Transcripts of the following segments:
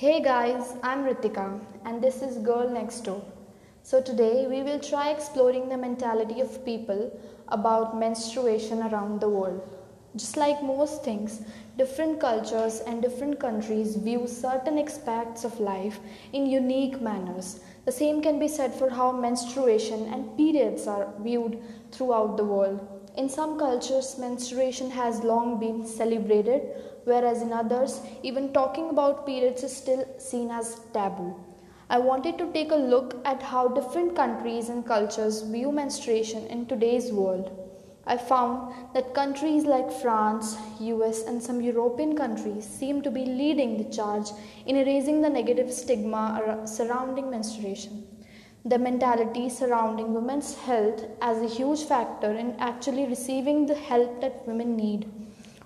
Hey guys, I'm Ritika and this is Girl Next Door. So today we will try exploring the mentality of people about menstruation around the world. Just like most things, different cultures and different countries view certain aspects of life in unique manners. The same can be said for how menstruation and periods are viewed throughout the world. In some cultures, menstruation has long been celebrated, whereas in others, even talking about periods is still seen as taboo. I wanted to take a look at how different countries and cultures view menstruation in today's world. I found that countries like France, US, and some European countries seem to be leading the charge in erasing the negative stigma surrounding menstruation. The mentality surrounding women's health as a huge factor in actually receiving the help that women need.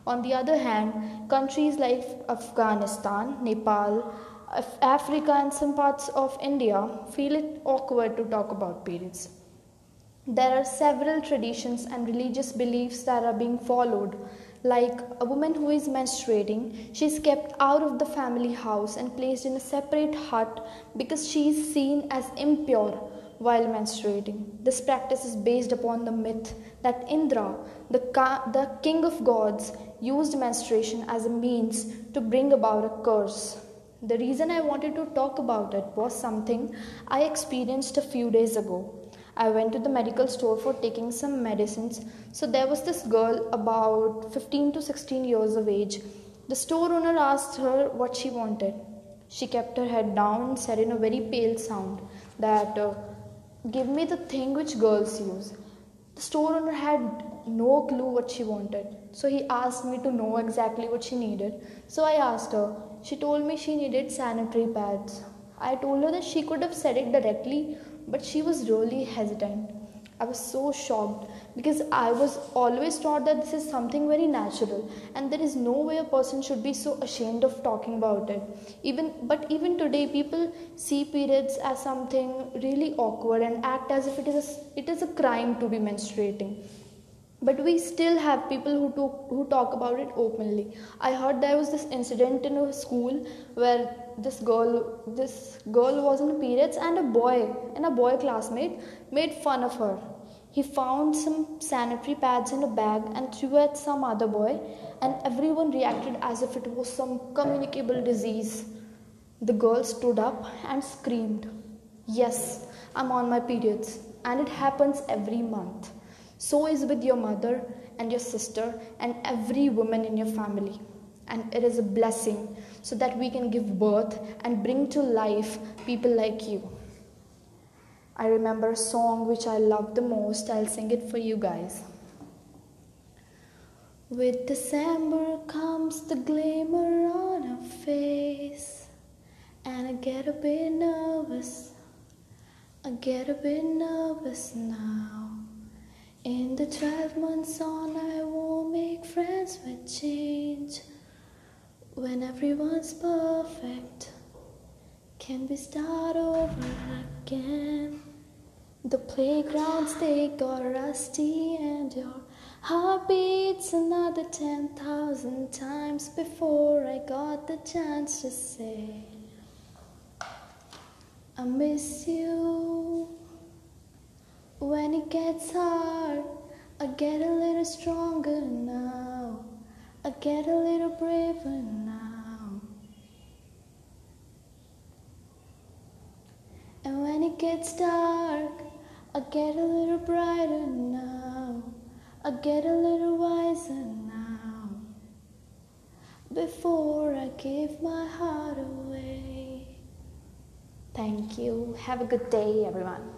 On the other hand, countries like Afghanistan, Nepal, Africa, and some parts of India feel it awkward to talk about periods. There are several traditions and religious beliefs that are being followed like a woman who is menstruating, she is kept out of the family house and placed in a separate hut because she is seen as impure while menstruating. This practice is based upon the myth that Indra, the, ka- the king of gods, used menstruation as a means to bring about a curse. The reason I wanted to talk about it was something I experienced a few days ago. I went to the medical store for taking some medicines. So there was this girl about 15 to 16 years of age. The store owner asked her what she wanted. She kept her head down and said in a very pale sound that, uh, Give me the thing which girls use. The store owner had no clue what she wanted. So he asked me to know exactly what she needed. So I asked her. She told me she needed sanitary pads. I told her that she could have said it directly, but she was really hesitant. I was so shocked because I was always taught that this is something very natural and there is no way a person should be so ashamed of talking about it. Even but even today people see periods as something really awkward and act as if it is a, it is a crime to be menstruating but we still have people who talk, who talk about it openly. I heard there was this incident in a school where this girl this girl was in periods and a boy and a boy classmate made fun of her. He found some sanitary pads in a bag and threw at some other boy and everyone reacted as if it was some communicable disease. The girl stood up and screamed yes i'm on my periods and it happens every month so is with your mother and your sister and every woman in your family. And it is a blessing so that we can give birth and bring to life people like you. I remember a song which I love the most. I'll sing it for you guys. With December comes the glimmer on her face, and I get a bit nervous. I get a bit nervous now. In the 12 months on, I won't make friends with change. When everyone's perfect, can we start over again? The playgrounds they got rusty, and your heart beats another 10,000 times before I got the chance to say, I miss you. When it gets hard, I get a little stronger now. I get a little braver now. And when it gets dark, I get a little brighter now. I get a little wiser now. Before I give my heart away. Thank you. Have a good day, everyone.